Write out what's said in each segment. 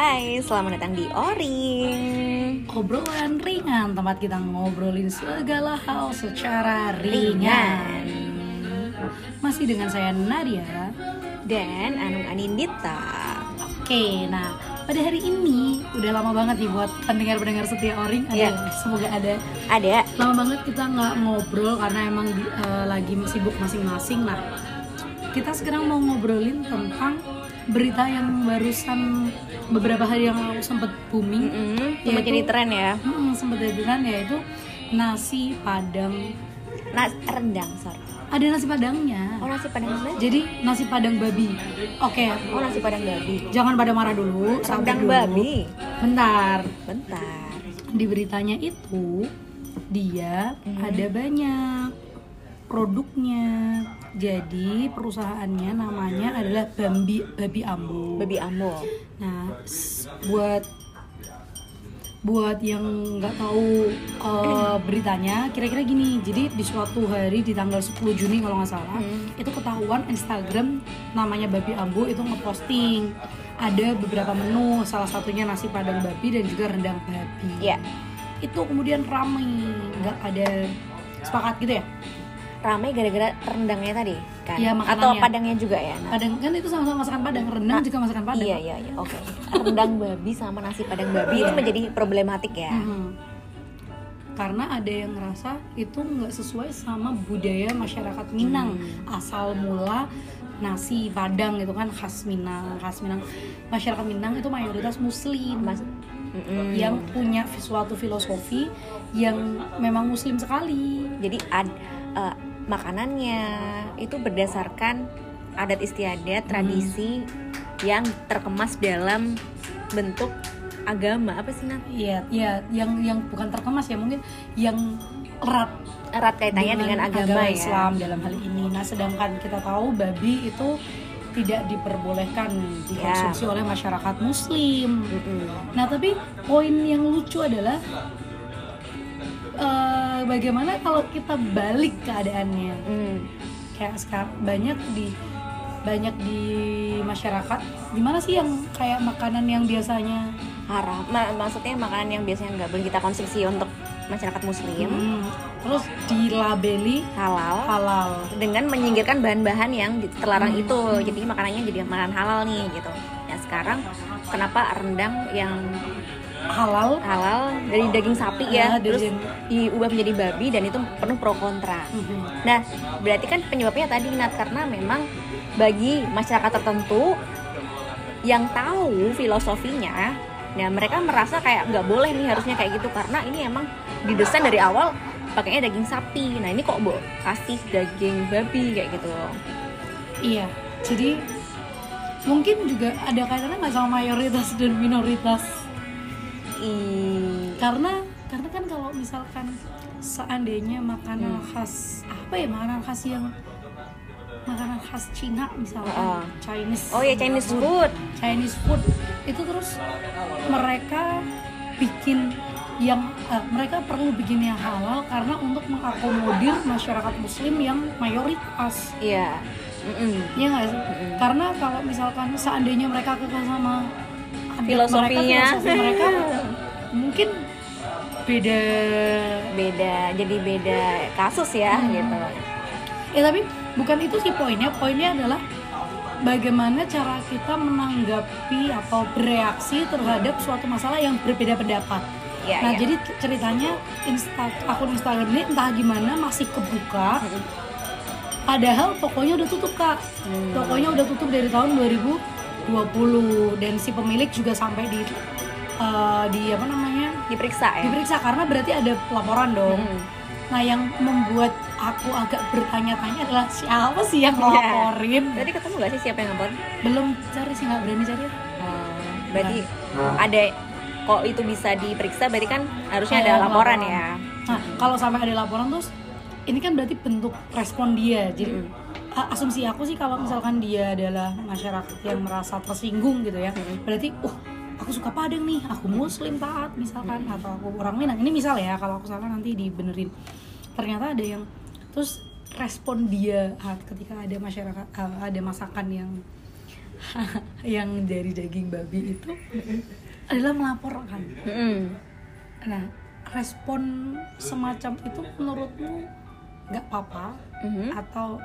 Hai, selamat datang di Oring Obrolan ringan, tempat kita ngobrolin segala hal secara ringan. Masih dengan saya Nadia. Dan Anung Anindita Oke, nah pada hari ini udah lama banget nih buat pendengar-pendengar setia Oring. Ada, Iya. Semoga ada. Ada Lama banget kita nggak ngobrol karena emang di- eh, lagi sibuk masing-masing. Nah, kita sekarang mau ngobrolin tentang berita yang barusan beberapa hari yang lalu sempat booming. mm Yaitu- jadi tren ya Hmm, sempat jadi kan yaitu nasi padang. Nah, rendang, sorry Ada nasi padangnya. Oh, nasi padang babi Jadi nasi padang babi. Oke, Oh, nasi padang babi jangan pada marah dulu. Rendang dulu. babi Bentar. Bentar Di beritanya itu dia Mhm. ada banyak produknya. Jadi perusahaannya namanya adalah Bambi Babi Ambo. Babi ambo Nah, buat buat yang nggak tahu uh, beritanya, kira-kira gini. Jadi di suatu hari di tanggal 10 Juni kalau nggak salah, Hmm. itu ketahuan Instagram namanya Babi Ambo itu ngeposting ada beberapa menu, salah satunya nasi padang babi dan juga rendang babi. Ya, Itu kemudian ramai, nggak ada sepakat gitu ya? Ramai gara-gara rendangnya tadi kan Iya, Atau padangnya juga ya Nah, Padang kan itu sama-sama masakan padang, rendang juga masakan padang. Iya, iya, iya, oke Rendang babi sama nasi padang babi itu menjadi problematik ya Mhm. Karena ada yang ngerasa itu nggak sesuai sama budaya masyarakat Minang. Asal mula nasi padang itu kan khas Minang, khas Minang. Masyarakat Minang itu mayoritas Muslim. Mas- yang punya suatu filosofi yang memang Muslim sekali. jadi ad, eh, makanannya itu berdasarkan adat istiadat tradisi yang terkemas dalam bentuk agama apa sih Nat? Iya, iya, yang yang bukan terkemas ya mungkin yang erat erat kaitannya dengan, agama, ya Islam dalam hal ini. Nah, sedangkan kita tahu babi itu tidak diperbolehkan dikonsumsi oleh masyarakat Muslim. Nah, tapi poin yang lucu adalah eh, bagaimana kalau kita balik keadaannya. Mm. Kayak sekarang banyak di banyak di masyarakat. Gimana sih yang kayak makanan yang biasanya? Haram. Ma- maksudnya makanan yang biasanya nggak boleh kita konsumsi untuk masyarakat muslim. Hmm, terus dilabeli halal. halal. Dengan menyingkirkan bahan-bahan yang terlarang Hmm. itu. Jadi makanannya jadi makanan halal nih gitu. Ya sekarang kenapa rendang yang halal. Halal dari daging sapi ya dari terus diubah menjadi babi dan itu penuh pro kontra. Mhm. nah berarti kan penyebabnya tadi Nat karena memang bagi masyarakat tertentu yang tahu filosofinya nah mereka merasa kayak nggak boleh nih harusnya kayak gitu karena ini emang didesain dari awal pakainya daging sapi. Nah ini kok bu kasih daging babi kayak gitu Iya, jadi mungkin juga ada kaitannya nggak sama mayoritas dan minoritas I- karena karena kan kalau misalkan seandainya makanan khas apa ya makanan khas yang makanan khas Cina misalkan Heeh. Chinese oh ya Chinese food Chinese food itu terus mereka bikin yang eh, mereka perlu bikin yang halal karena untuk mengakomodir masyarakat muslim yang mayoritas iya Mm-mm. Iya nggak sih? Karena kalau misalkan seandainya mereka kekeh sama Filosofinya. mereka, filosofi mereka mungkin beda. beda jadi beda kasus ya Hmm. gitu Ya tapi bukan itu sih poinnya. Poinnya adalah bagaimana cara kita menanggapi atau bereaksi terhadap suatu masalah yang berbeda pendapat. Iya, nah iya. jadi ceritanya insta akun Instagram ini entah gimana masih kebuka. Padahal tokonya udah tutup kak. Hmm. Tokonya udah tutup dari tahun 2020 dan si pemilik juga sampai di eh, di apa namanya diperiksa ya diperiksa karena berarti ada laporan dong. Mm. Nah yang membuat aku agak bertanya-tanya adalah siapa sih yang Iya. ngelaporin? Tadi ketemu gak sih siapa yang ngelaporin? Belum cari sih nggak berani cari. Hmm, berarti ada kok itu bisa diperiksa berarti kan harusnya ada Ada laporan laporan. ya. Nah kalau sampai ada laporan terus ini kan berarti bentuk respon dia. Jadi Mm. Asumsi aku sih kalau misalkan dia adalah masyarakat yang merasa tersinggung gitu ya, berarti uh aku suka Padang nih, aku Muslim taat misalkan atau aku orang Minang. Ini misal ya kalau aku salah nanti dibenerin. Ternyata ada yang terus respon dia ketika ada masyarakat ada masakan yang yang dari daging babi itu adalah melaporkan. Nah, respon semacam itu menurutmu nggak apa-apa Mhm. atau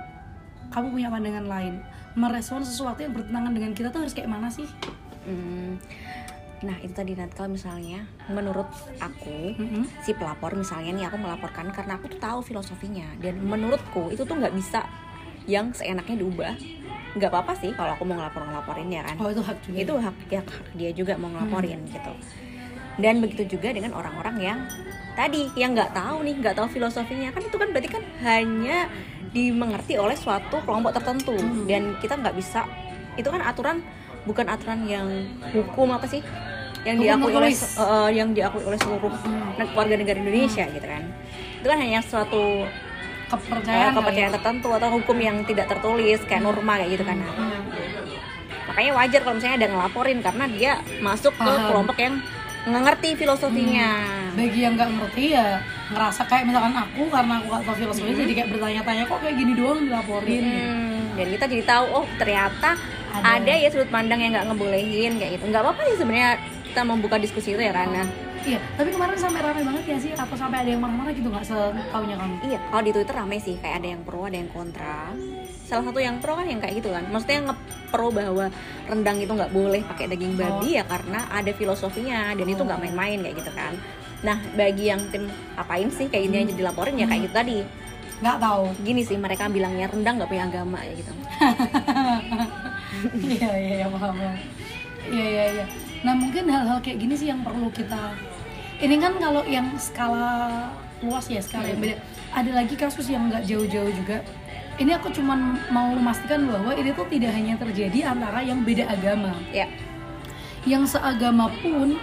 kamu punya pandangan lain? Merespon sesuatu yang bertentangan dengan kita tuh harus kayak mana sih? Mm. Nah itu tadi Nat kalau misalnya menurut aku Mm-mm. si pelapor misalnya nih aku melaporkan karena aku tuh tahu filosofinya dan menurutku itu tuh nggak bisa yang seenaknya diubah nggak apa-apa sih kalau aku mau ngelapor ngelaporin ya kan Oh itu hak juga. itu hak ya hak dia juga mau ngelaporin gitu dan begitu juga dengan orang-orang yang tadi yang nggak tahu nih nggak tahu filosofinya kan itu kan berarti kan hanya dimengerti oleh suatu kelompok tertentu Hmm. dan kita nggak bisa itu kan aturan bukan aturan yang hukum apa sih yang Hukum diakui oleh eh, yang diakui oleh seluruh Hmm. warga negara Indonesia gitu kan itu kan hanya suatu kepercayaan eh, kepercayaan tertentu atau hukum yang tidak tertulis kayak norma kayak gitu kan Nah, kali ya. makanya wajar kalau misalnya ada ngelaporin karena dia masuk ke Paham. kelompok yang nggak ngerti filosofinya. Bagi yang nggak ngerti ya ngerasa kayak misalkan aku karena aku gak tahu filosofi jadi kayak bertanya-tanya kok kayak gini doang dilaporin? Hmm, dan kita jadi tahu oh ternyata Ada. ada, ya sudut pandang yang nggak ngebolehin kayak gitu. Nggak apa-apa sih sebenarnya kita membuka diskusi itu ya karena iya. Tapi kemarin sampai ramai banget ya sih atau sampai ada yang marah-marah gitu nggak setaunya kamu? Iya kalau di Twitter rame sih kayak ada yang pro ada yang kontra salah satu yang pro kan yang kayak gitu kan. Maksudnya yang nge-pro bahwa rendang itu nggak boleh pakai daging babi ya karena ada filosofinya dan itu nggak main-main kayak gitu kan. Nah bagi yang tim apain sih kayak gini aja dilaporin ya kayak gitu tadi. Nggak tahu. Gini sih mereka bilangnya rendang nggak punya agama ya gitu. Iya iya iya paham paham. iya iya iya. Nah mungkin hal-hal kayak gini sih yang perlu kita ini kan kalau yang skala luas ya skala yang beda. Ada lagi kasus yang nggak jauh-jauh juga ini aku cuman mau memastikan bahwa ini tuh tidak hanya terjadi antara yang beda agama. Ya. Yang seagama pun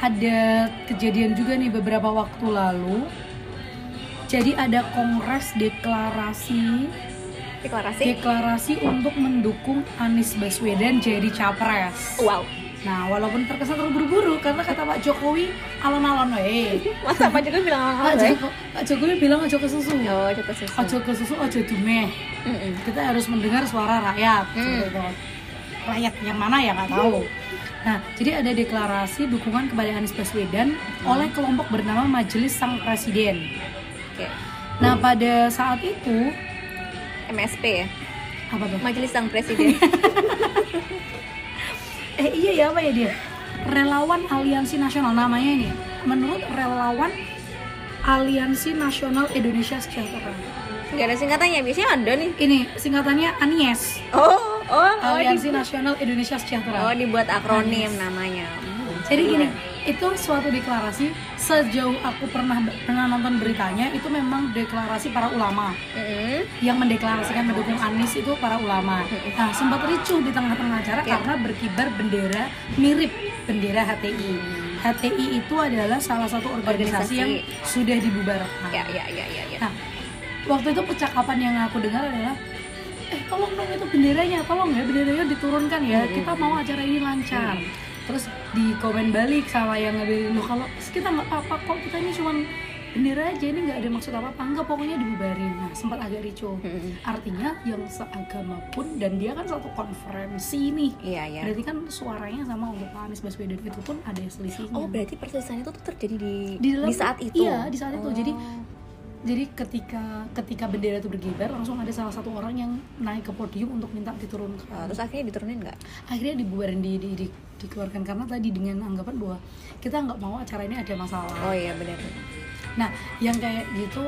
ada kejadian juga nih beberapa waktu lalu. Jadi ada kongres deklarasi. Deklarasi? Deklarasi untuk mendukung Anies Baswedan jadi capres. wow Nah, walaupun terkesan terburu-buru karena kata Pak Jokowi alon-alon we. masa Pak Jokowi bilang Pak, ya? Joko, Pak Jokowi bilang ojo ke susu. oh coba susu Ojo ke susu, ojo dumeh. Mm-mm. Kita harus mendengar suara rakyat. Itu. Rakyat yang mana ya nggak tahu. Nah, jadi ada deklarasi dukungan kepada Anies Baswedan oleh kelompok bernama Majelis Sang Presiden. oke Nah, pada saat itu MSP ya apa tuh? Majelis Sang Presiden eh iya ya apa ya dia? Relawan aliansi nasional namanya ini. Menurut relawan aliansi nasional Indonesia Sejahtera nggak ada singkatannya biasanya ada nih. Ini singkatannya ANIES oh oh oh, aliansi di- nasional Indonesia Sejahtera. Oh dibuat akronim namanya. Hmm, jadi gini. Itu suatu deklarasi sejauh aku pernah pernah nonton beritanya itu memang deklarasi para ulama Mm-mm. yang mendeklarasikan mendukung Anies itu para ulama. Nah, sempat ricuh di tengah-tengah acara Ya. karena berkibar bendera mirip bendera HTI. HTI itu adalah salah satu organisasi, Organisasi. yang sudah dibubarkan. ya ya ya ya ya Nah, waktu itu percakapan yang aku dengar adalah eh tolong dong itu benderanya, tolong ya benderanya diturunkan ya. Kita mau acara ini lancar. Terus di komen balik sama yang ngeberin "Loh, kalau kita nggak apa-apa kok kita ini cuman bendera aja ini nggak ada maksud apa-apa. Enggak pokoknya dibubarin. Nah sempat agak Mm-mm. artinya yang seagama pun dan dia kan satu konferensi nih. Iya ya berarti kan suaranya sama untuk Pak Anies Baswedan itu pun ada selisihnya. Oh berarti perselisihan itu tuh terjadi di Di dalam- saat itu? iya, di saat itu. Jadi, Oh. Jadi ketika ketika bendera itu berkibar langsung ada salah satu orang yang naik ke podium untuk minta diturunkan. Oh, terus akhirnya diturunin nggak? Akhirnya dibubarin di, di, di- dikeluarkan. Karena tadi dengan anggapan bahwa kita nggak mau acara ini ada masalah. Oh iya benar. Nah yang kayak gitu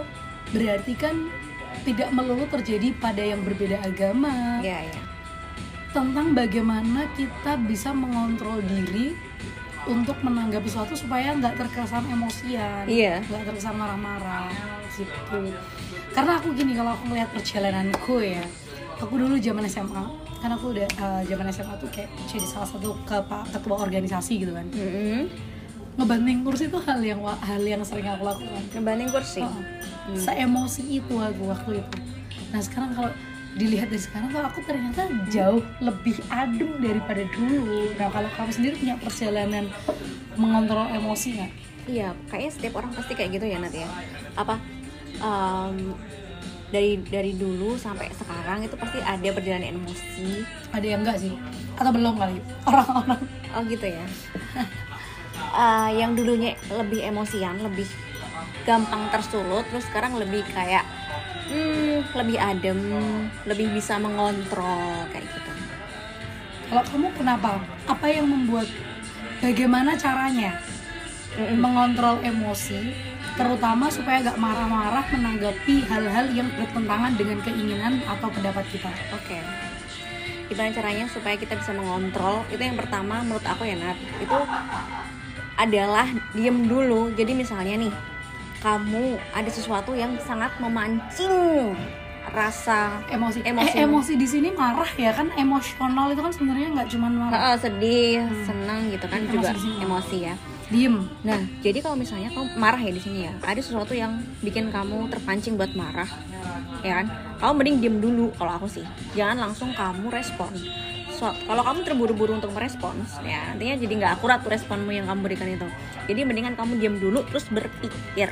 berarti kan tidak melulu terjadi pada yang berbeda agama. Iya iya. Tentang bagaimana kita bisa mengontrol diri untuk menanggapi sesuatu supaya nggak terkesan emosian Iya. nggak terkesan marah-marah gitu karena aku gini kalau aku melihat perjalananku ya aku dulu zaman SMA kan aku udah eh, zaman SMA tuh kayak jadi salah satu kepa- ketua organisasi gitu kan. Mm-mm. ngebanting kursi itu hal yang hal yang sering aku lakukan. Ngebanding kursi Oh, seemosi itu aku waktu itu. Nah sekarang kalau dilihat dari sekarang kalau aku ternyata jauh lebih adem daripada dulu. Nah kalau kamu sendiri punya perjalanan mengontrol emosi nggak? Iya, kayaknya setiap orang pasti kayak gitu ya Nat ya. Apa? Em, dari dari dulu sampai sekarang itu pasti ada perjalanan emosi. Ada yang enggak sih? Atau belum kali? Orang-orang. Oh gitu ya. Eh, yang dulunya lebih emosian lebih gampang tersulut terus sekarang lebih kayak hmm, lebih adem lebih bisa mengontrol kayak gitu. Kalau kamu kenapa? Apa yang membuat bagaimana caranya mengontrol emosi terutama supaya gak marah-marah menanggapi hal-hal yang bertentangan dengan keinginan atau pendapat kita Oke. Gimana caranya supaya kita bisa mengontrol? Itu yang pertama menurut aku ya Nat. Itu adalah diem dulu. Jadi misalnya nih, kamu ada sesuatu yang sangat memancing rasa emosi Emosi. Eh, emosi di sini marah ya kan emosional itu kan sebenarnya nggak cuma marah Heeh, sedih, senang gitu kan Emosi juga emosi ya. Diem Nah, jadi kalau misalnya kamu marah ya di sini ya, ada sesuatu yang bikin kamu terpancing buat marah, ya kan? Kamu mending diem dulu kalau aku sih. Jangan langsung kamu respon. So, kalau kamu terburu-buru untuk merespons, ya nantinya jadi nggak akurat tuh responmu yang kamu berikan itu. Jadi mendingan kamu diem dulu terus berpikir.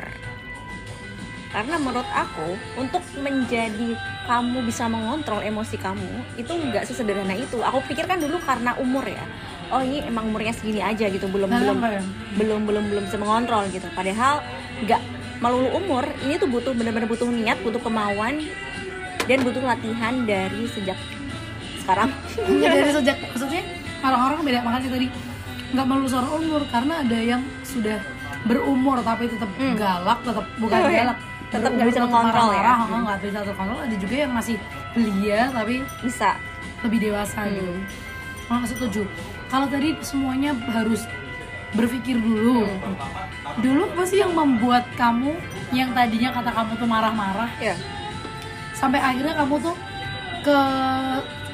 Karena menurut aku untuk menjadi kamu bisa mengontrol emosi kamu itu nggak sesederhana itu. Aku pikirkan dulu karena umur ya. Oh ini emang umurnya segini aja gitu, belum Nah, belum ya? belum belum belum bisa mengontrol gitu padahal nggak melulu umur ini tuh butuh benar-benar butuh niat butuh kemauan dan butuh latihan dari sejak sekarang Ya, dari sejak maksudnya orang-orang beda makanya tadi nggak melulu soal umur karena ada yang sudah berumur tapi tetap Hmm. galak tetap bukan Oh, iya. galak Tetap nggak bisa mengontrol ya. Hmm. nggak bisa terkontrol ada juga yang masih belia tapi bisa lebih dewasa gitu Hmm. Nah, setuju kalau tadi semuanya harus berpikir dulu. Dulu apa sih yang membuat kamu yang tadinya kata kamu tuh marah-marah? Ya sampai akhirnya kamu tuh ke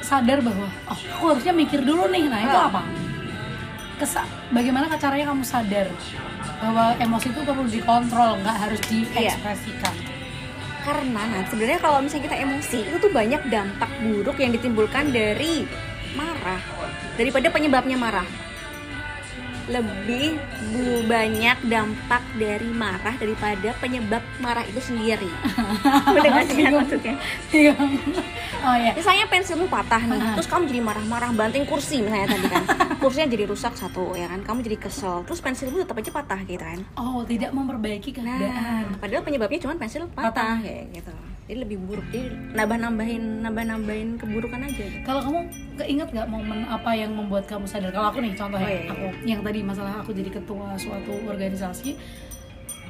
sadar bahwa oh aku harusnya mikir dulu nih nah itu Ah. apa? Kesa bagaimana caranya kamu sadar bahwa emosi itu perlu dikontrol nggak harus diekspresikan? Karena nah sebenarnya kalau misalnya kita emosi itu tuh banyak dampak buruk yang ditimbulkan dari marah daripada penyebabnya marah. Lebih banyak dampak dari marah daripada penyebab marah itu sendiri. Nggak sih maksudnya oh ya misalnya pensilmu patah nih terus kamu jadi marah-marah banting kursi misalnya tadi kan. Kursinya jadi rusak satu ya kan? Kamu jadi kesel terus pensilmu tetap aja patah gitu kan? Oh tidak memperbaiki nah keadaan padahal penyebabnya cuma pensil patah, Patah. kayak gitu jadi lebih buruk jadi nambah-nambahin nambah-nambahin keburukan aja gitu. kalau kamu keinget nggak momen apa yang membuat kamu sadar kalau aku nih contohnya Oh, iya, iya. aku yang tadi masalah aku jadi ketua suatu organisasi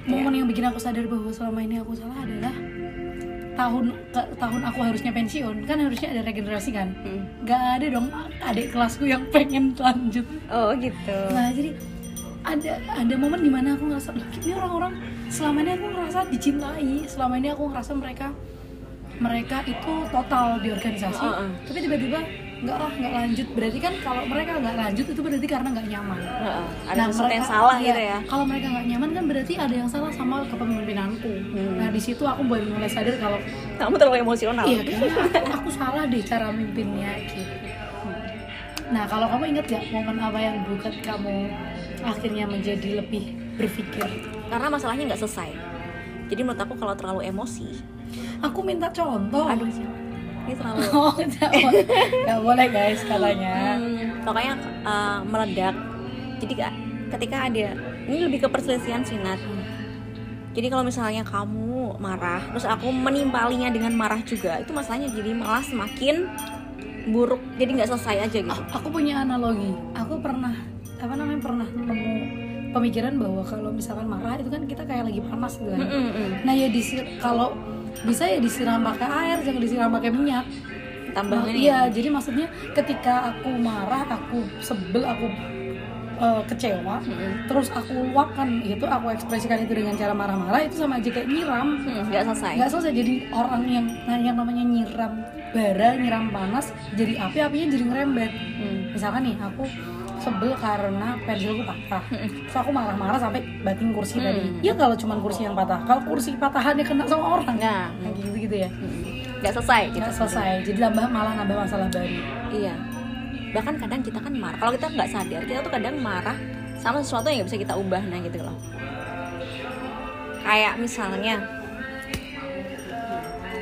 momen yang bikin aku sadar bahwa selama ini aku salah adalah tahun ke, tahun aku harusnya pensiun kan harusnya ada regenerasi kan Hmm. nggak ada dong adik kelasku yang pengen lanjut oh gitu nah jadi ada ada momen di mana aku ngerasa "Loh, ini orang-orang selama ini aku ngerasa dicintai selama ini aku ngerasa mereka mereka itu total di organisasi Heeh. tapi tiba-tiba nggak lah nggak lanjut. Berarti kan kalau mereka nggak lanjut itu berarti karena nggak nyaman. Heeh, ada Nah, sesuatu yang mereka- salah iya, gitu ya. kalau mereka nggak nyaman kan berarti ada yang salah sama kepemimpinanku. Hmm. nah di situ aku baru mulai sadar kalau kamu terlalu emosional. Iya kayaknya aku, aku salah deh cara mimpinnya gitu. Nah kalau kamu inget gak momen apa yang buat kamu akhirnya menjadi lebih berpikir karena masalahnya nggak selesai. Jadi menurut aku kalau terlalu emosi aku minta contoh. Aduh ini terlalu oh nggak boleh. Guys katanya. Hmm, pokoknya uh, meledak. Jadi ka- ketika ada ini lebih ke perselisihan sih Nat. Jadi kalau misalnya kamu marah terus aku menimpalinya dengan marah juga itu masalahnya jadi malah semakin buruk. Jadi nggak selesai aja gitu. Aku punya analogi. Aku pernah apa namanya pernah nemu pemikiran bahwa kalau misalkan marah itu kan kita kayak lagi panas gitu kan Mm-mm-mm. nah ya disir kalau bisa ya disiram pakai air jangan disiram pakai minyak tambah Nah, iya jadi maksudnya ketika aku marah aku sebel aku eh, kecewa Mm-mm. terus aku luapkan itu aku ekspresikan itu dengan cara marah-marah itu sama aja kayak nyiram Hmm, nggak selesai nggak selesai jadi orang yang nah, yang namanya nyiram bara nyiram panas jadi api apinya jadi ngerembet Hmm. misalkan nih aku sebel karena pensilku patah. Terus aku marah-marah sampai batin kursi Hmm. tadi ya kalau cuman kursi yang patah. Kalau kursi patahannya kena sama orang. Nah, nah, gitu gitu ya. Hmm. nggak selesai gitu. Nggak selesai. Jadi tambah malah nambah masalah baru. Iya. Bahkan kadang kita kan marah. Kalau kita nggak sadar, kita tuh kadang marah sama sesuatu yang nggak bisa kita ubah, nah gitu loh. Kayak misalnya,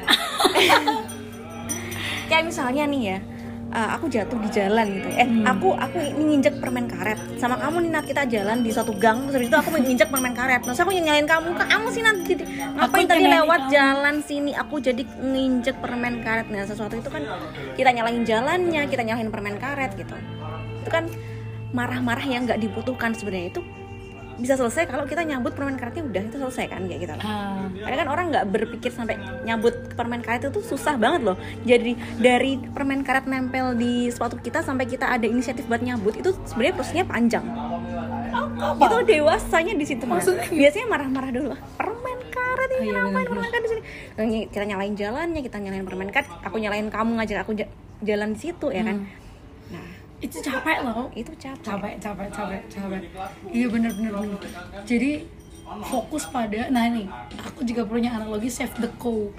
kayak misalnya nih ya uh, aku jatuh di jalan gitu. Eh Hmm. aku aku ini nginjek permen karet. Sama kamu nih Nat kita jalan di suatu gang. Terus itu aku nginjek permen karet. Terus aku nyalain kamu. Kamu sih Nat jadi ngapain tadi lewat kamu. jalan sini? Aku jadi nginjek permen karet. Nah sesuatu itu kan kita nyalain jalannya kita nyalain permen karet gitu. Itu kan marah-marah yang nggak dibutuhkan sebenarnya. Itu bisa selesai kalau kita nyambut permen karetnya udah itu selesai kan kayak gitu lah Ah, karena kan orang nggak berpikir sampai nyambut permen karet itu susah banget loh. Jadi dari permen karet nempel di sepatu kita sampai kita ada inisiatif buat nyambut itu sebenarnya prosesnya panjang. apa? Itu dewasanya di situ. Maksudnya Biasanya marah-marah dulu. Permen karet ini Oh, iya, ngapain permen karet di sini? Kita nyalain jalannya, kita nyalain permen karet, aku nyalain kamu ngajak aku ja- jalan di situ ya kan. Hmm. Itu capek loh. Itu capek. capek capek capek capek. Iya bener bener. Bener jadi fokus pada nah ini aku juga punya analogi save the cow.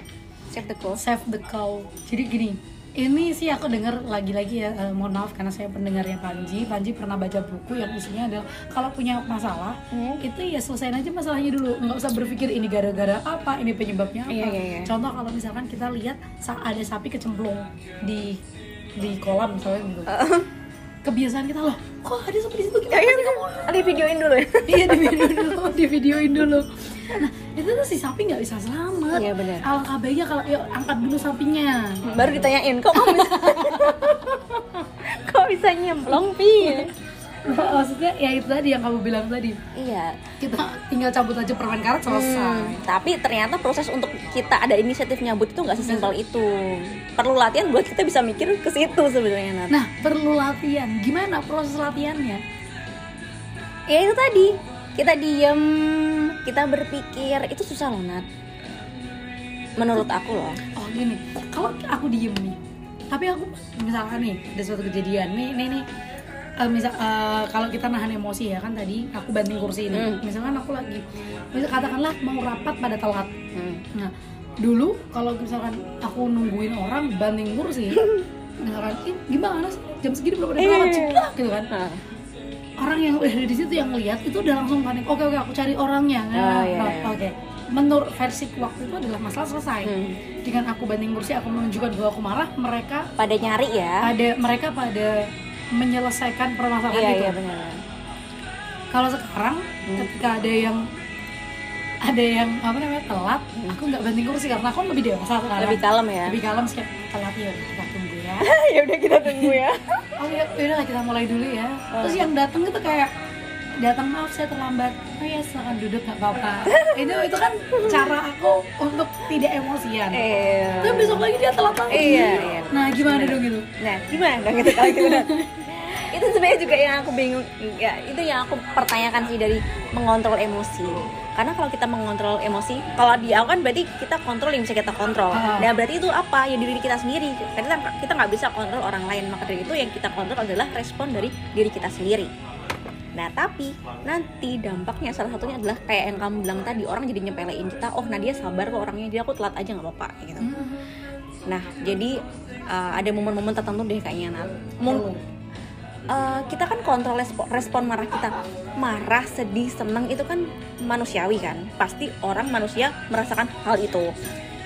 Save the cost. save the cow. Jadi gini ini sih aku dengar lagi-lagi ya eh, mohon maaf karena saya pendengarnya Panji. Panji pernah baca buku yang isinya adalah kalau punya masalah Hmm. itu ya selesaiin aja masalahnya dulu. Nggak usah berpikir ini gara-gara apa ini penyebabnya apa. Iya, iya, iya. contoh kalau misalkan kita lihat ada sapi kecemplung di di kolam misalnya gitu kebiasaan kita loh. Kok ada sapi di situ? Gimana sih kamu Ada videoin dulu ya. iya di videoin dulu di videoin dulu. Nah itu tuh si sapi nggak bisa selamat. Iya, benar. alangkah baiknya kalau yuk angkat dulu sapinya. Baru ditanyain, kok kamu bisa kok bisa nyemplung pi? maksudnya ya itu tadi yang kamu bilang tadi. Iya, kita tinggal cabut aja permen karet selesai. Hmm, tapi ternyata proses untuk kita ada inisiatif nyambut itu nggak sesimpel itu. Perlu latihan buat kita bisa mikir ke situ sebenarnya Nat. nah perlu latihan. Gimana proses latihannya? Ya itu tadi. Kita diem, kita berpikir. Itu susah loh Nat. Menurut aku loh. oh gini. Kalau aku diem nih tapi aku misalkan nih ada suatu kejadian. Nih nih nih eh, misal eh, kalau kita nahan emosi ya kan tadi aku banting kursi ini. Hmm. misalkan aku lagi misal katakanlah mau rapat pada telat. Hmm. nah dulu kalau misalkan aku nungguin orang banting kursi misalkan "Ih, gimana sih? Jam segini belum ada Iya, telat. Sih gitu kan. Nah, orang yang udah di situ yang lihat itu udah langsung panik. Oke oke aku cari orangnya. Oh, iya, Nah, iya. oke. Menurut versi waktu itu adalah masalah selesai. Hmm. dengan aku banding kursi aku menunjukkan bahwa aku marah mereka pada nyari ya. ada mereka pada menyelesaikan permasalahan Iya itu iya benar. kalau sekarang Hmm. ketika ada yang ada yang apa namanya telat aku nggak banting kursi karena aku lebih dewasa sekarang Hmm. Lebih kalem ya. lebih kalem sih telat ya kita tunggu ya ya udah kita tunggu ya. oh ya udah lah kita mulai dulu ya terus yang datang itu kayak datang maaf saya terlambat oh ya silakan duduk nggak apa-apa itu itu kan cara aku untuk tidak emosian Iya. tapi besok lagi dia telat lagi Iya, iya. nah gimana dong gitu Nah, gimana dong itu kalau gitu? Itu sebenarnya juga yang aku bingung ya itu yang aku pertanyakan sih dari mengontrol emosi. Karena kalau kita mengontrol emosi kalau di awal kan berarti kita kontrol yang bisa kita kontrol. Ah. nah berarti itu apa? Ya diri kita sendiri. Karena kita nggak bisa kontrol orang lain. Maka dari itu yang kita kontrol adalah respon dari diri kita sendiri. Nah tapi nanti dampaknya salah satunya adalah kayak yang kamu bilang tadi orang jadi nyepelein kita oh Nadia sabar kok orangnya jadi aku telat aja nggak apa-apa gitu. Nah, jadi uh, ada momen-momen tertentu deh kayaknya Nat. Mung- uh, kita kan kontrol respon, respon marah kita. Marah, sedih, seneng itu kan manusiawi kan. Pasti orang manusia merasakan hal itu.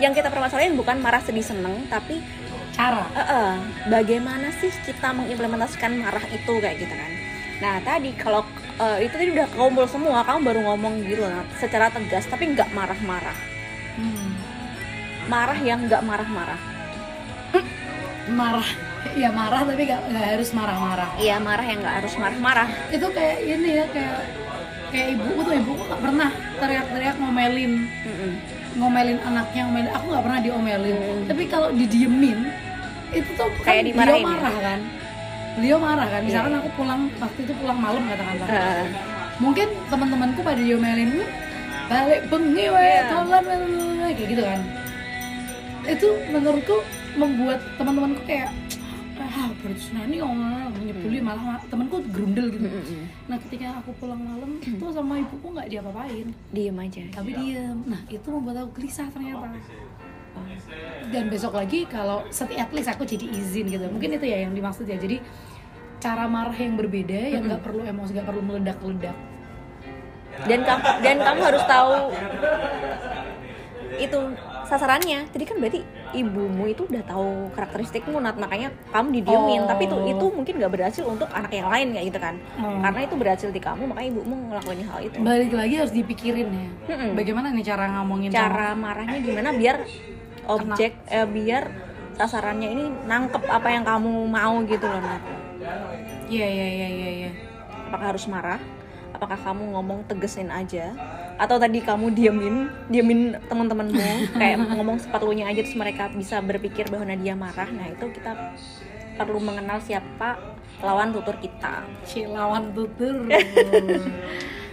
Yang kita permasalahin bukan marah, sedih, seneng, tapi cara uh, uh, bagaimana sih kita mengimplementasikan marah itu kayak gitu kan. Nah, tadi kalau uh, itu tadi udah kumpul semua, kamu baru ngomong gitu Nat, secara tegas tapi nggak marah-marah. Hmm. Marah yang nggak marah-marah. marah ya marah tapi gak, nggak harus marah-marah Iya, marah yang nggak harus marah-marah. itu kayak ini ya kayak kayak ibuku tuh ibuku gak pernah teriak-teriak ngomelin Mm-mm. ngomelin anaknya ngomelin aku nggak pernah diomelin Hmm. tapi kalau didiemin itu tuh kan Kayak beliau dimarahin ya? marah kan beliau marah kan misalkan Iya. aku pulang waktu itu pulang malam katakanlah Uh, mungkin teman-temanku pada diomelin "Lu balik bengi we Iya. tolan we, we, we," kayak gitu kan itu menurutku membuat teman-temanku kayak ah baru ini ngomong nyebuli malah temanku gerundel gitu. Mm-mm. nah ketika aku pulang malam tuh sama ibuku nggak diapa-apain. Diem aja. tapi diem. Nah itu membuat aku gelisah ternyata. Dan besok lagi kalau setiap at least aku jadi izin gitu. Mungkin itu ya yang dimaksud ya. Jadi cara marah yang berbeda yang nggak perlu emosi nggak perlu meledak-ledak. Dan kamu dan kamu harus tahu itu sasarannya. Jadi kan berarti ibumu itu udah tahu karakteristikmu Nat. Makanya kamu didiemin. Oh. tapi itu itu mungkin gak berhasil untuk anak yang lain kayak gitu kan. Hmm. karena itu berhasil di kamu makanya ibumu ngelakuin hal itu. Balik lagi harus dipikirin ya. Mm-mm. bagaimana nih cara ngomongin cara marahnya gimana biar objek eh, biar sasarannya ini nangkep apa yang kamu mau gitu loh Nat. Sama- iya iya iya iya iya. Apakah harus marah? Apakah kamu ngomong tegesin aja atau tadi kamu diemin diemin teman-temanmu kayak ngomong sepatunya aja terus mereka bisa berpikir bahwa Nadia marah. Nah itu kita perlu mengenal siapa lawan tutur kita. Si lawan tutur.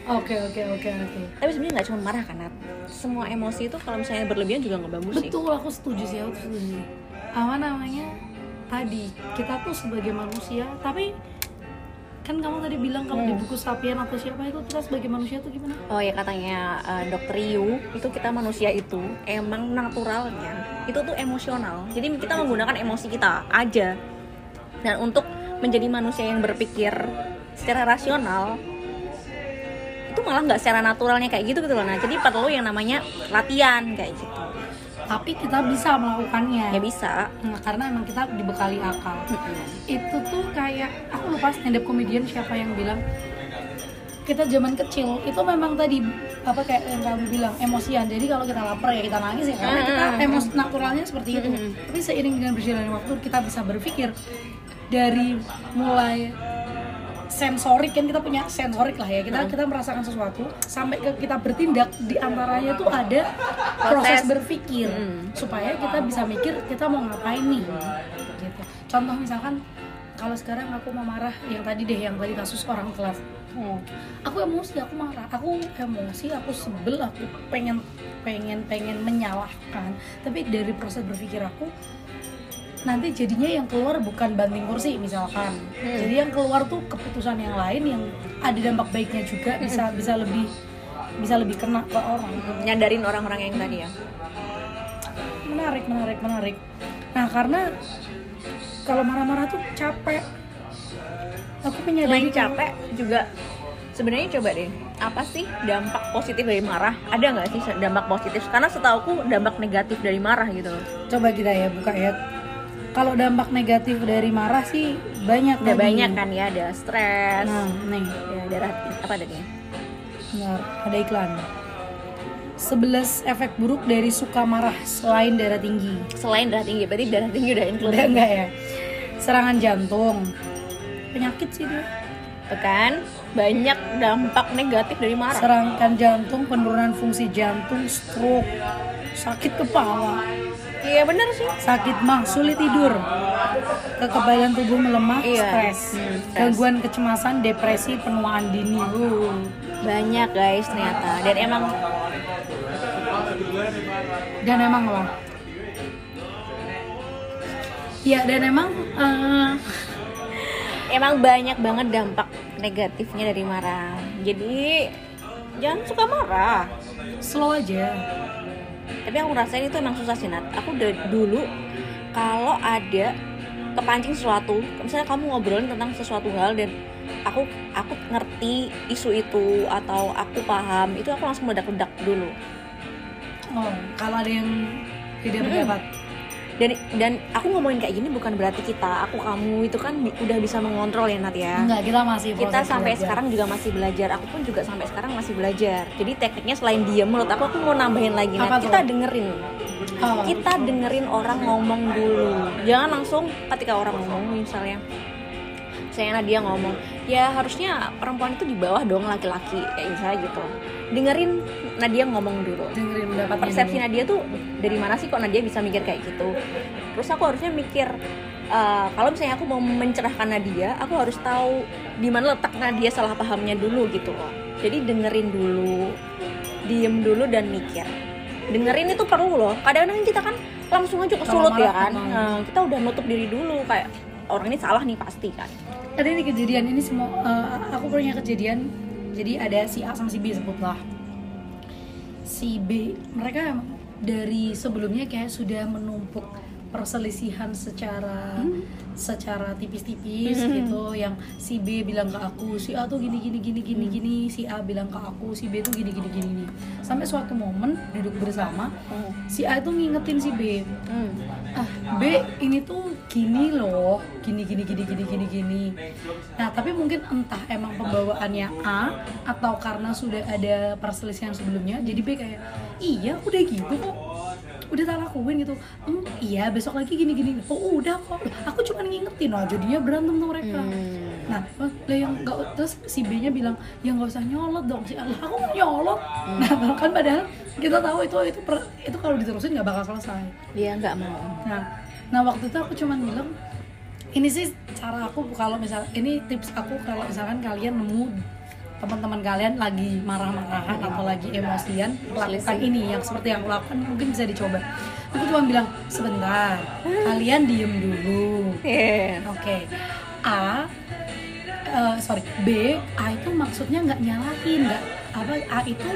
Oke oke oke oke. Tapi sebenarnya nggak cuma marah kan semua emosi itu kalau misalnya berlebihan juga nggak bagus sih. Betul aku setuju sih aku setuju. Apa namanya? Tadi kita tuh sebagai manusia tapi kan kamu tadi bilang kalau di buku Sapien atau siapa itu kita sebagai manusia tuh gimana Oh ya katanya eh, dokter Yu itu kita manusia itu emang naturalnya itu tuh emosional. Jadi kita menggunakan emosi kita aja. Dan untuk menjadi manusia yang berpikir secara rasional itu malah nggak secara naturalnya kayak gitu gitu loh. Nah jadi perlu yang namanya latihan kayak gitu. Tapi kita bisa melakukannya. Ya bisa. Nah, karena emang kita dibekali akal. Itu tuh kayak aku lupa stand up comedian siapa yang bilang kita zaman kecil itu memang tadi apa kayak yang kamu bilang emosian. Jadi kalau kita lapar ya kita nangis ya karena kita emos naturalnya seperti itu. Tapi seiring dengan berjalannya waktu kita bisa berpikir dari mulai sensorik kan kita punya sensorik lah ya. Kita kita merasakan sesuatu sampai ke kita bertindak di antaranya tuh ada proses, berpikir. Supaya kita bisa mikir kita mau ngapain nih? Gitu. Contoh misalkan kalau sekarang aku mau marah yang tadi deh yang tadi kasus orang kelas. Oh, aku emosi aku marah. Aku emosi aku sebel aku pengen pengen pengen menyalahkan. Tapi dari proses berpikir aku nanti jadinya yang keluar bukan banting kursi misalkan jadi yang keluar tuh keputusan yang lain yang ada dampak baiknya juga bisa bisa lebih bisa lebih kena ke orang Nyadarin orang-orang yang tadi ya. menarik menarik menarik nah karena kalau marah-marah tuh capek aku Selain menyadari capek juga sebenarnya coba deh apa sih dampak positif dari marah? Ada nggak sih dampak positif? Karena setauku dampak negatif dari marah gitu loh. coba kita ya buka ya kalau dampak negatif dari marah sih banyak tadi. banyak kan ya, ada stres, nah nih ya darah apa tadi? Bentar, ada iklan 11 efek buruk dari suka marah selain darah tinggi Selain darah tinggi, berarti darah tinggi udah include udah enggak ya serangan jantung penyakit sih dia kan? Banyak dampak negatif dari marah. serangan jantung penurunan fungsi jantung stroke sakit kepala Iya bener sih. sakit mah sulit tidur kekebalan tubuh melemah Iya. stres Hmm, gangguan kecemasan depresi penuaan dini. Banyak guys ternyata. Dan emang dan emang lah ya dan emang eh, emang banyak banget dampak negatifnya dari marah. Jadi jangan suka marah. slow aja tapi aku rasain itu emang susah sih Nat. Aku udah dulu kalau ada kepancing sesuatu misalnya kamu ngobrolin tentang sesuatu hal dan aku aku ngerti isu itu atau aku paham itu aku langsung meledak-ledak dulu. Oh kalau ada yang tidak pendapat dan dan aku ngomongin kayak gini bukan berarti kita aku kamu itu kan bi- udah bisa mengontrol ya Nat ya? Enggak kita masih kita sampai belajar. sekarang juga masih belajar. Aku pun juga sampai sekarang masih belajar. Jadi tekniknya selain diam menurut aku aku mau nambahin lagi Nat. Kita dengerin. Oh, kita dengerin orang ngomong dulu. Jangan langsung ketika orang ngomong misalnya. Saya Nadia ngomong ya harusnya perempuan itu di bawah dong laki-laki. Kayak misalnya gitu dengerin Nadia ngomong dulu. Dengerin pendapatnya persepsi. Nadia tuh dari mana sih kok Nadia bisa mikir kayak gitu? Terus aku harusnya mikir eh, kalau misalnya aku mau mencerahkan Nadia aku harus tahu di mana letak Nadia salah pahamnya dulu gitu loh. Jadi dengerin dulu diem dulu dan mikir. Dengerin itu perlu loh. Kadang-kadang kita kan langsung aja kesulut Kalau ya kan. Nah, kita udah nutup diri dulu kayak orang ini salah nih pasti kan. Ada ini kejadian ini semua eh, aku punya kejadian jadi ada si A sama si B sebutlah. Si B mereka dari sebelumnya kayak sudah menumpuk perselisihan secara secara tipis-tipis gitu yang si B bilang ke aku si A tuh gini gini gini gini gini si A bilang ke aku si B tuh gini gini gini gini. Sampai suatu momen duduk bersama si A itu ngingetin si B. Hmm. ah B ini tuh gini loh gini gini gini gini gini gini. Nah tapi mungkin entah emang pembawaannya A atau karena sudah ada perselisihan sebelumnya jadi B kayak iya udah gitu kok udah tak lakuin gitu. "Hmm, iya besok lagi gini gini. Oh udah kok. Aku cuma ngingetin aja dia berantem tuh mereka. Hmm. nah lah yang nggak terus si B nya bilang ya nggak usah nyolot dong si Allah aku nggak nyolot. Nah kan padahal kita tahu itu itu per- itu kalau diterusin nggak bakal selesai. Dia nggak mau. Nah, nah waktu itu aku cuman bilang ini sih cara aku kalau misal ini tips aku kalau misalkan kalian nemu teman-teman kalian lagi marah-marahan atau lagi emosian lakukan ini yang seperti yang aku lakukan mungkin bisa dicoba. Aku cuma bilang sebentar kalian diem dulu. Oke. A eh, sorry B A itu maksudnya nggak nyalahin nggak apa A itu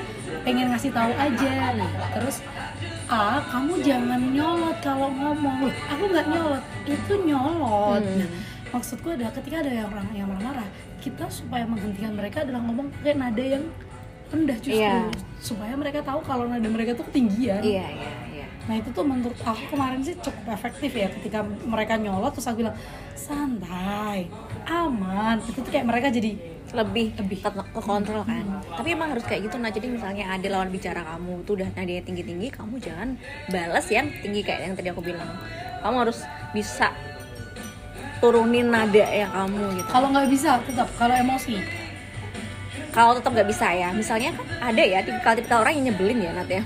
pengen ngasih tahu aja. Terus A kamu jangan nyolot kalau ngomong. Aku nggak nyolot itu nyolot. Hmm. Maksudku adalah ketika ada yang orang yang marah-marah kita supaya menghentikan mereka adalah ngomong pakai nada yang rendah justru. Iya. supaya mereka tahu kalau nada mereka tuh ketinggian. Iya iya iya. Nah itu tuh menurut aku kemarin sih cukup efektif ya ketika mereka nyolot terus aku bilang santai, aman. Itu tuh kayak mereka jadi lebih Lebih. ke, ke kontrol kan. Tapi emang harus kayak gitu nah jadi misalnya ada lawan bicara kamu tuh udah nadanya tinggi tinggi kamu jangan balas yang tinggi kayak yang tadi aku bilang. Kamu harus bisa turunin nada ya kamu gitu. Kalau nggak bisa tetap. Kalau emosi. Kalau tetap nggak bisa ya. Misalnya kan ada ya tipikal tipikal orang yang nyebelin ya Nat ya.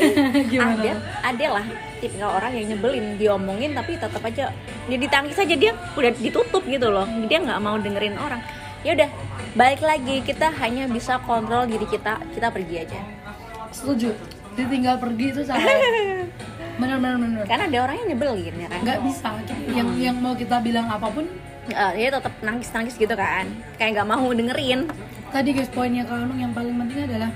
Gimana? ada ada lah tipikal orang yang nyebelin. Diomongin tapi tetap aja dia ditangkis aja dia udah ditutup gitu loh. Dia nggak mau dengerin orang. Ya udah balik lagi. Kita hanya bisa kontrol diri kita. Kita pergi aja. Setuju. Ditinggal pergi itu salah. bener bener bener. karena ada orang yang nyebelin ya kan? Nggak bisa. Yang yang mau kita bilang apa pun Eh, dia tetap nangis nangis gitu kan. Kayak nggak mau dengerin. Tadi guys poinnya Kanung yang paling penting adalah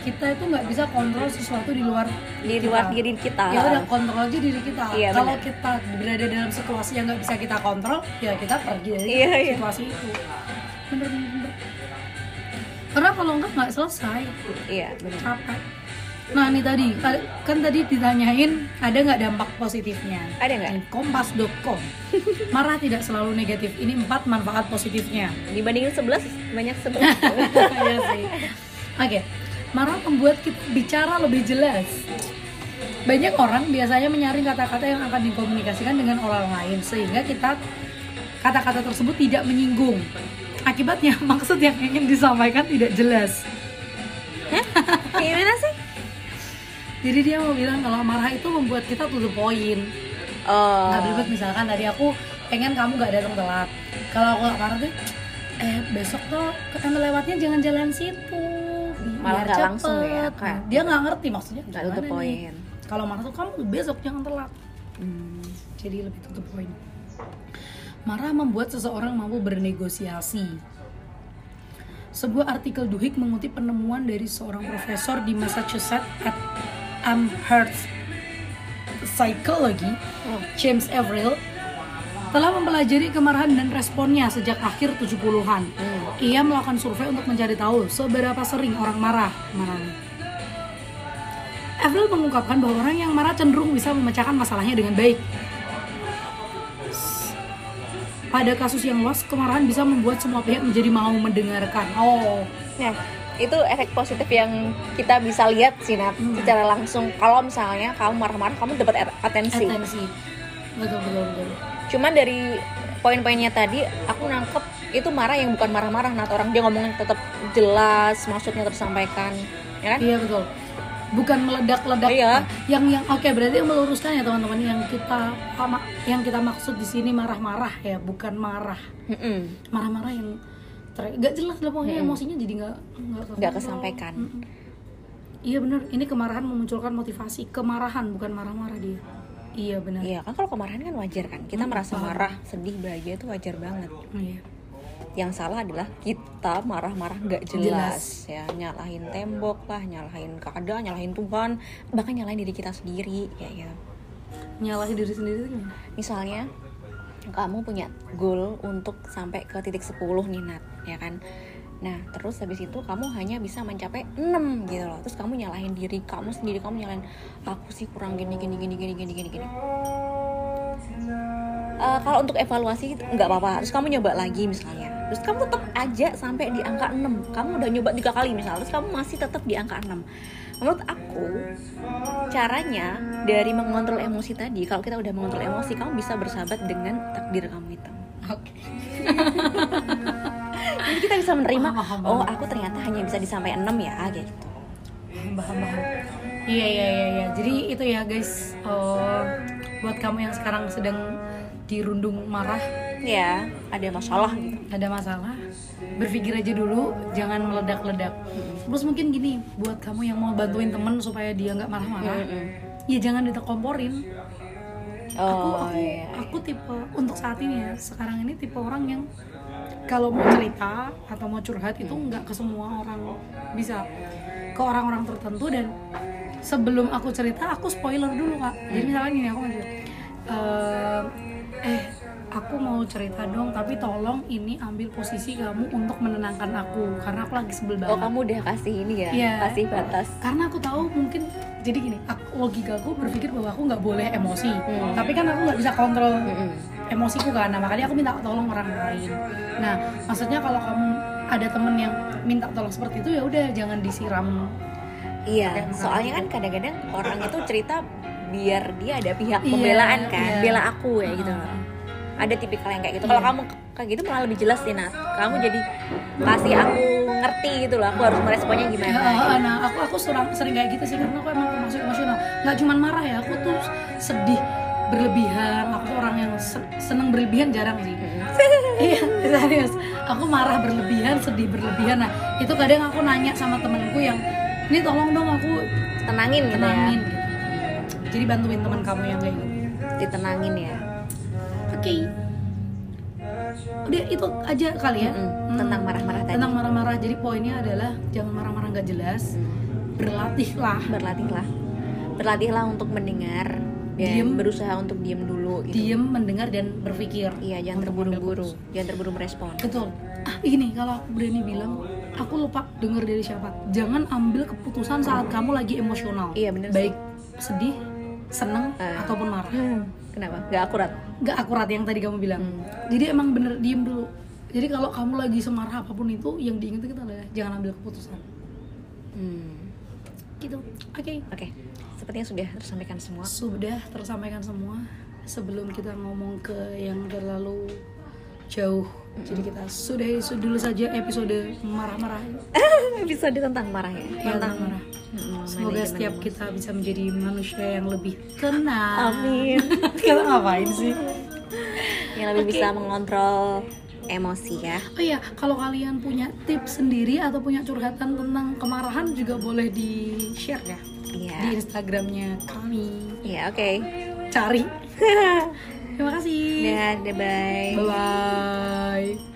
kita itu nggak bisa kontrol sesuatu di luar di luar diri kita. Ya udah kontrol aja diri kita. Iya, kalau benar. kita berada dalam situasi yang nggak bisa kita kontrol ya kita pergi dari Iya, iya. situasi itu. Bener bener bener. karena kalau enggak nggak selesai. Iya benar capek nah ini tadi kan tadi ditanyain ada nggak dampak positifnya Ada nggak? Kompas.com marah tidak selalu negatif ini empat manfaat positifnya dibandingin 11 banyak 11 Iya sih. Oke, marah membuat kita bicara lebih jelas. Banyak orang biasanya menyaring kata-kata yang akan dikomunikasikan dengan orang lain sehingga kita kata-kata tersebut tidak menyinggung. Akibatnya maksud yang ingin disampaikan tidak jelas. gimana sih Jadi dia mau bilang kalau marah itu membuat kita to the point. oh Nggak ribet misalkan tadi aku pengen kamu gak datang telat. Kalau aku gak marah tuh, eh besok tuh ketemu lewatnya jangan jalan situ. Malah nggak langsung cepet." ya, kayak- Nah, dia nggak ngerti maksudnya. nggak to the point Kalau marah tuh kamu besok jangan telat. Hmm. Jadi lebih to the point. Marah membuat seseorang mampu bernegosiasi. Sebuah artikel Duhigg mengutip penemuan dari seorang profesor di Massachusetts at Amherst Psychology, James Averill, telah mempelajari kemarahan dan responnya sejak akhir 70-an. Ia melakukan survei untuk mencari tahu seberapa sering orang marah. Marah. Averill mengungkapkan bahwa orang yang marah cenderung bisa memecahkan masalahnya dengan baik. Pada kasus yang luas, kemarahan bisa membuat semua pihak menjadi mau mendengarkan. Oh, Nah, itu efek positif yang kita bisa lihat sih Nat Hmm. secara langsung. Kalau misalnya kamu marah-marah, kamu dapat at- atensi. atensi. Betul, betul, betul. Cuman dari poin-poinnya tadi, aku nangkep itu marah yang bukan marah-marah. Nah, orang dia ngomongnya tetap jelas, maksudnya tersampaikan, ya kan? Iya, betul. Bukan meledak-ledak. Oh, iya. Yang yang oke berarti yang meluruskan ya teman-teman yang kita yang kita maksud di sini marah-marah ya, bukan marah. Marah-marah yang ter- nggak jelas lah pokoknya Mm-mm. emosinya jadi nggak nggak kesampaikan. Iya benar, ini kemarahan memunculkan motivasi kemarahan bukan marah-marah dia. Iya benar. Iya kan kalau kemarahan kan wajar kan. Kita Hmm, merasa marah, sedih, bahagia itu wajar banget. Iya. yang salah adalah kita marah-marah nggak jelas, ya nyalahin tembok lah nyalahin keadaan nyalahin Tuhan bahkan nyalahin diri kita sendiri kayak gitu nyalahin diri sendiri misalnya kamu punya goal untuk sampai ke titik 10 nih Nat ya kan? Nah terus habis itu kamu hanya bisa mencapai 6 gitu loh. Terus kamu nyalahin diri kamu sendiri kamu nyalahin aku sih kurang gini gini gini gini gini gini gini. Eh, kalau untuk evaluasi nggak apa-apa. Terus kamu nyoba lagi misalnya. Terus kamu tetap aja sampai di angka 6 kamu udah nyoba tiga kali misalnya terus kamu masih tetap di angka 6 menurut aku caranya dari mengontrol emosi tadi kalau kita udah mengontrol emosi kamu bisa bersahabat dengan takdir kamu itu. Oke. jadi kita bisa menerima Paham, paham, oh aku ternyata hanya bisa disampaikan 6 ya kayak gitu. Paham paham. Iya iya iya iya. Jadi itu ya guys eh, buat kamu yang sekarang sedang dirundung marah ya ada masalah gitu. ada masalah berpikir aja dulu jangan meledak-ledak. Terus mungkin gini buat kamu yang mau bantuin temen supaya dia nggak marah-marah Mm-mm. ya jangan ditekomporin. Aku oh aku iya. aku tipe untuk saat ini ya sekarang ini tipe orang yang kalau mau cerita atau mau curhat itu nggak ke semua orang. Bisa ke orang-orang tertentu dan sebelum aku cerita aku spoiler dulu kak. Jadi misalnya gini aku ngajak "Eh, eh aku mau cerita dong tapi tolong ini ambil posisi kamu untuk menenangkan aku karena aku lagi sebel banget oh kamu udah kasih ini ya Iya. kasih batas karena aku tahu mungkin jadi gini aku, logika aku berpikir bahwa aku nggak boleh emosi Hmm. tapi kan aku nggak bisa kontrol Mm-mm. emosiku kan nah makanya aku minta tolong orang lain nah maksudnya kalau kamu ada temen yang minta tolong seperti itu ya udah jangan disiram Iya, soalnya kan kadang-kadang orang itu cerita biar dia ada pihak pembelaan kan, iya. bela aku ya gitu loh. Ada tipikal yang kayak gitu. Kalau Iya. kamu kayak gitu malah lebih jelas sih Nat. Kamu jadi kasih aku ngerti gitu loh. Aku harus meresponnya gimana. Ya, nah aku aku sering, sering kayak gitu sih karena aku emang termasuk emosional nggak cuma marah ya aku tuh sedih berlebihan aku orang yang se- seneng berlebihan jarang sih iya serius aku marah berlebihan sedih berlebihan nah itu kadang aku nanya sama temenku yang ini tolong dong aku Tenangin gitu tenangin ya. gitu. jadi bantuin teman kamu yang kayak gitu Ditenangin ya. Oke udah itu aja kali ya Mm-mm. Hmm. Tentang marah-marah tadi. tentang marah-marah jadi poinnya adalah jangan marah-marah nggak jelas berlatihlah Berlatihlah. Berlatihlah untuk mendengar dan Diem. berusaha untuk diem dulu gitu. diem mendengar dan berpikir Iya, jangan terburu-buru. Jangan terburu merespon. betul ah ini kalau aku berani bilang aku lupa dengar dari siapa jangan ambil keputusan saat kamu lagi emosional Iya, bener sih. baik sedih seneng Eh. ataupun marah Hmm, Kenapa? Gak akurat. nggak akurat yang tadi kamu bilang Hmm. jadi emang bener diem dulu jadi kalau kamu lagi semarah apa pun itu yang diingat kita adalah jangan ambil keputusan Hmm. gitu oke Oke, sepertinya sudah tersampaikan semua. sudah tersampaikan semua sebelum kita ngomong ke yang terlalu jauh jadi kita sudahi dulu saja episode marah-marah Episode tentang marah ya. Ya, tentang marah. Mm-mm, semoga setiap emosi. kita bisa menjadi manusia yang lebih tenang Amin. kita ngapain sih Yang lebih Oke. bisa mengontrol emosi ya. Oh iya, kalau kalian punya tips sendiri atau punya curhatan tentang kemarahan juga boleh di share ya Iya. di Instagramnya kami. Iya, oke. Cari. Terima kasih. Dadah, bye. Bye bye.